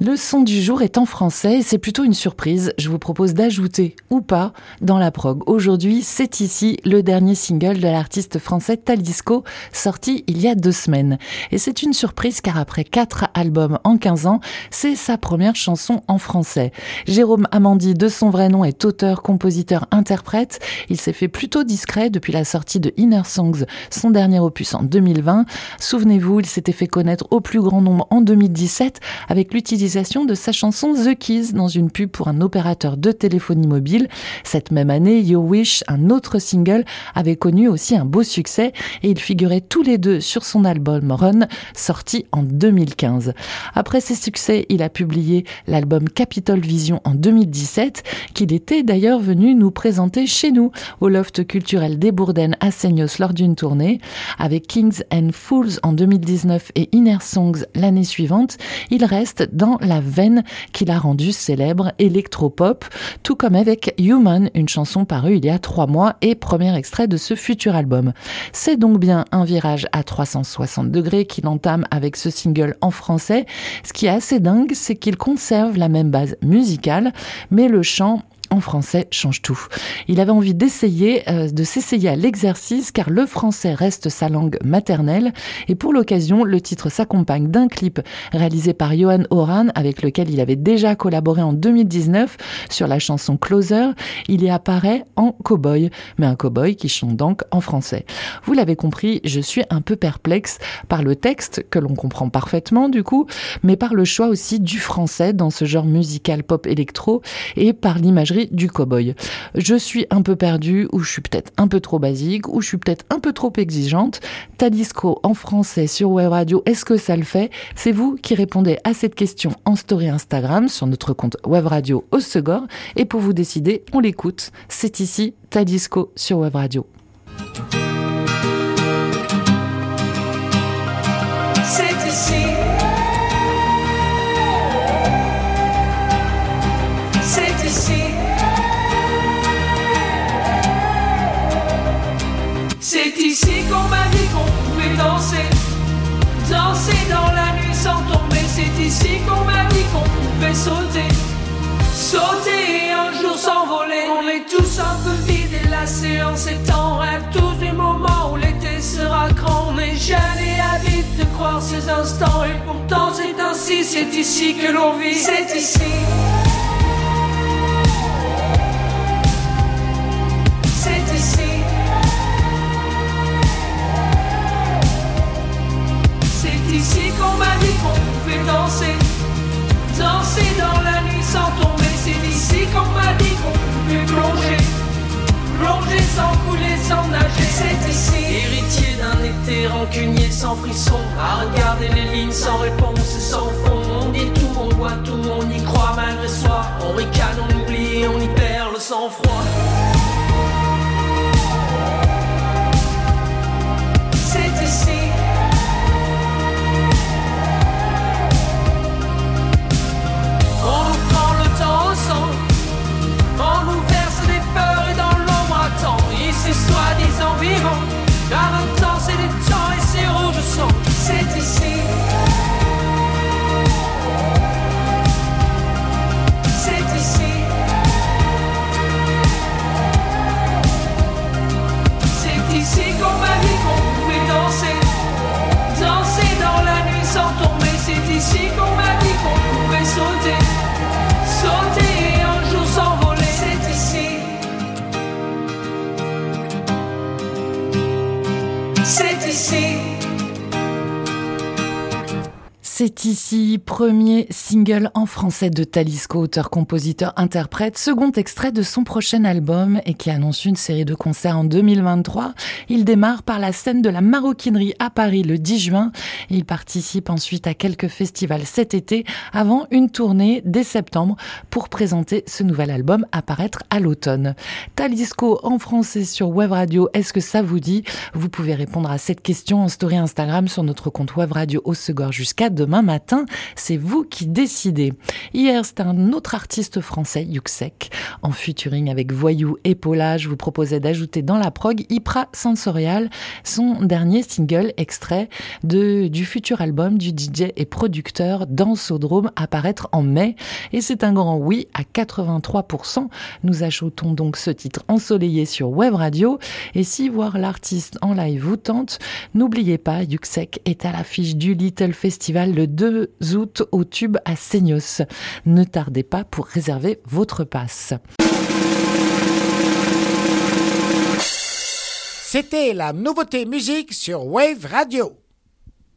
Le son du jour est en français et c'est plutôt une surprise. Je vous propose d'ajouter ou pas dans la prog. Aujourd'hui, c'est ici le dernier single de l'artiste français Talisco, sorti il y a deux semaines. Et c'est une surprise car après quatre albums en 15 ans, c'est sa première chanson en français. Jérôme Amandi, de son vrai nom, est auteur, compositeur, interprète. Il s'est fait plutôt discret depuis la sortie de Inner Songs, son dernier opus en 2020. Souvenez-vous, il s'était fait connaître au plus grand nombre en 2017 avec l'utilisation de sa chanson The Keys dans une pub pour un opérateur de téléphonie mobile. Cette même année, Your Wish, un autre single, avait connu aussi un beau succès et ils figuraient tous les deux sur son album Run, sorti en 2015. Après ces succès, il a publié l'album Capitol Vision en 2017, qu'il était d'ailleurs venu nous présenter chez nous, au loft culturel des Bourdaines à Seignos lors d'une tournée. Avec Kings and Fools en 2019 et Inner Songs l'année suivante, il reste dans la veine qui l'a rendu célèbre électropop, tout comme avec Human, une chanson parue il y a trois mois et premier extrait de ce futur album. C'est donc bien un virage à 360 degrés qu'il entame avec ce single en français. Ce qui est assez dingue, c'est qu'il conserve la même base musicale, mais le chant en français change tout. Il avait envie d'essayer, euh, de s'essayer à l'exercice car le français reste sa langue maternelle et pour l'occasion, le titre s'accompagne d'un clip réalisé par Johan Oran avec lequel il avait déjà collaboré en 2019 sur la chanson Closer. Il y apparaît en cowboy, mais un cowboy qui chante donc en français. Vous l'avez compris, je suis un peu perplexe par le texte que l'on comprend parfaitement du coup, mais par le choix aussi du français dans ce genre musical pop électro et par l'imagerie du cowboy. Je suis un peu perdue, ou je suis peut-être un peu trop basique, ou je suis peut-être un peu trop exigeante. Talisco en français sur Web Radio, est-ce que ça le fait? C'est vous qui répondez à cette question en story Instagram sur notre compte Web Radio au. Et pour vous décider, on l'écoute. C'est ici Talisco sur Web Radio. C'est ici qu'on m'a dit qu'on pouvait danser, danser dans la nuit sans tomber. C'est ici qu'on m'a dit qu'on pouvait sauter, sauter et un jour s'envoler. On est tous un peu vides et lassés en ces temps. Rêve tous des moments où l'été sera grand. On est jeune et habite de croire ces instants. Et pourtant c'est ainsi, c'est ici que l'on vit. C'est ici. Rancunier sans frisson, à regarder les lignes sans réponse sans C'est ici. C'est ici, premier single en français de Talisco, auteur, compositeur, interprète, second extrait de son prochain album et qui annonce une série de concerts en 2023. Il démarre par la scène de la maroquinerie à Paris le 10 juin. Il participe ensuite à quelques festivals cet été avant une tournée dès septembre pour présenter ce nouvel album à paraître à l'automne. Talisco en français sur Web Radio, est-ce que ça vous dit? Vous pouvez répondre à cette question en story Instagram sur notre compte Web Radio au Segor jusqu'à demain. Demain matin, c'est vous qui décidez. Hier, c'était un autre artiste français, Yuxek. En featuring avec Voyou et Paula, je vous proposais d'ajouter dans la prog Ypra Sensorial, son dernier single extrait de, du futur album du DJ et producteur Dansodrome à paraître en mai. Et c'est un grand oui à 83%. Nous ajoutons donc ce titre ensoleillé sur Web Radio. Et si voir l'artiste en live vous tente, n'oubliez pas, Yuxek est à l'affiche du Little Festival le 2 août au Tube à Seignos. Ne tardez pas pour réserver votre passe. C'était la nouveauté musique sur Wave Radio.